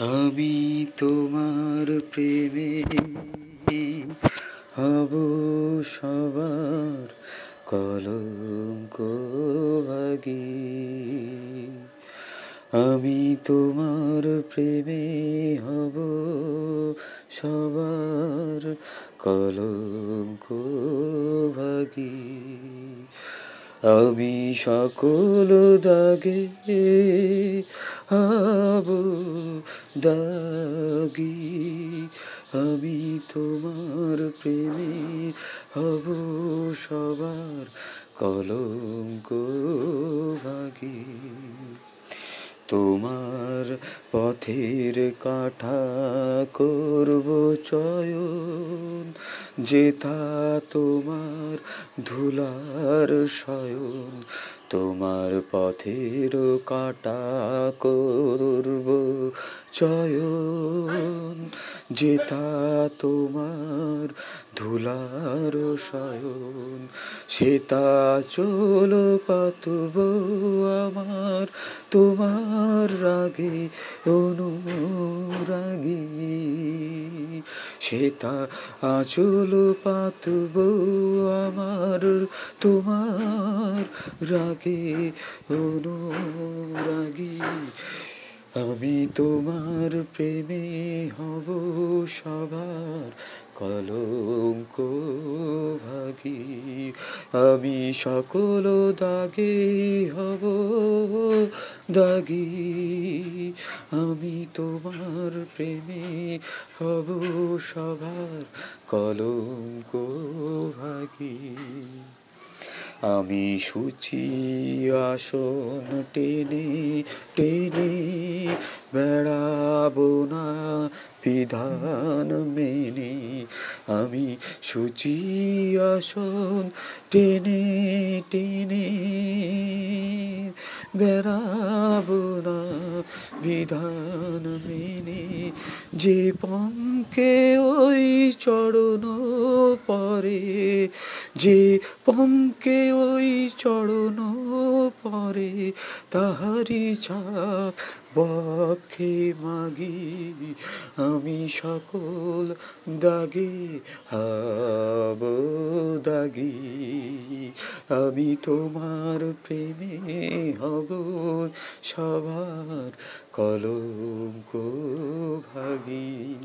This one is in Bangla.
আমি তোমার প্রেমে হব সবার কলঙ্ক ভাগী। আমি তোমার প্রেমে হব সবার কলঙ্ক ভাগী। আমি সকল দাগে হব দাগি আমি তোমার প্রেমে হব সবার কলঙ্ক ভাগী। তোমার পথের কাঠা করব চয়ন, যেথা তোমার ধুলার শয়ন। তোমার পথের কাটা করব চয়ন যেতা তোমার ধুলার শয়ন। সেতা চল পাতব আমার তোমার রাগে, অনুরাগী। সেতা আচল পাতব আমার তোমার রাগে, অনুরাগী। আমি তোমার প্রেমে হব সবার কলঙ্ক ভাগী, আমি সকল দাগে হব, দাগি। আমি তোমার প্রেমে হব সবার কলঙ্ক ভাগী। আমি সুচি আসন টেনে টেনে বেড়াবো না বিধান মেনে আমি সুচি আসন টেনে টেনে বেড়াবো না। বিধান মেনে যে পঙ্কে ওই চরণ পরে যে পঙ্কে ওই চরণ পরে তাহারি ছাপ বক্ষে মাগি। আমি সকল দাগে, হাব দাগি। আমি তোমার প্রেমে হব সবার কলঙ্ক ভাগী।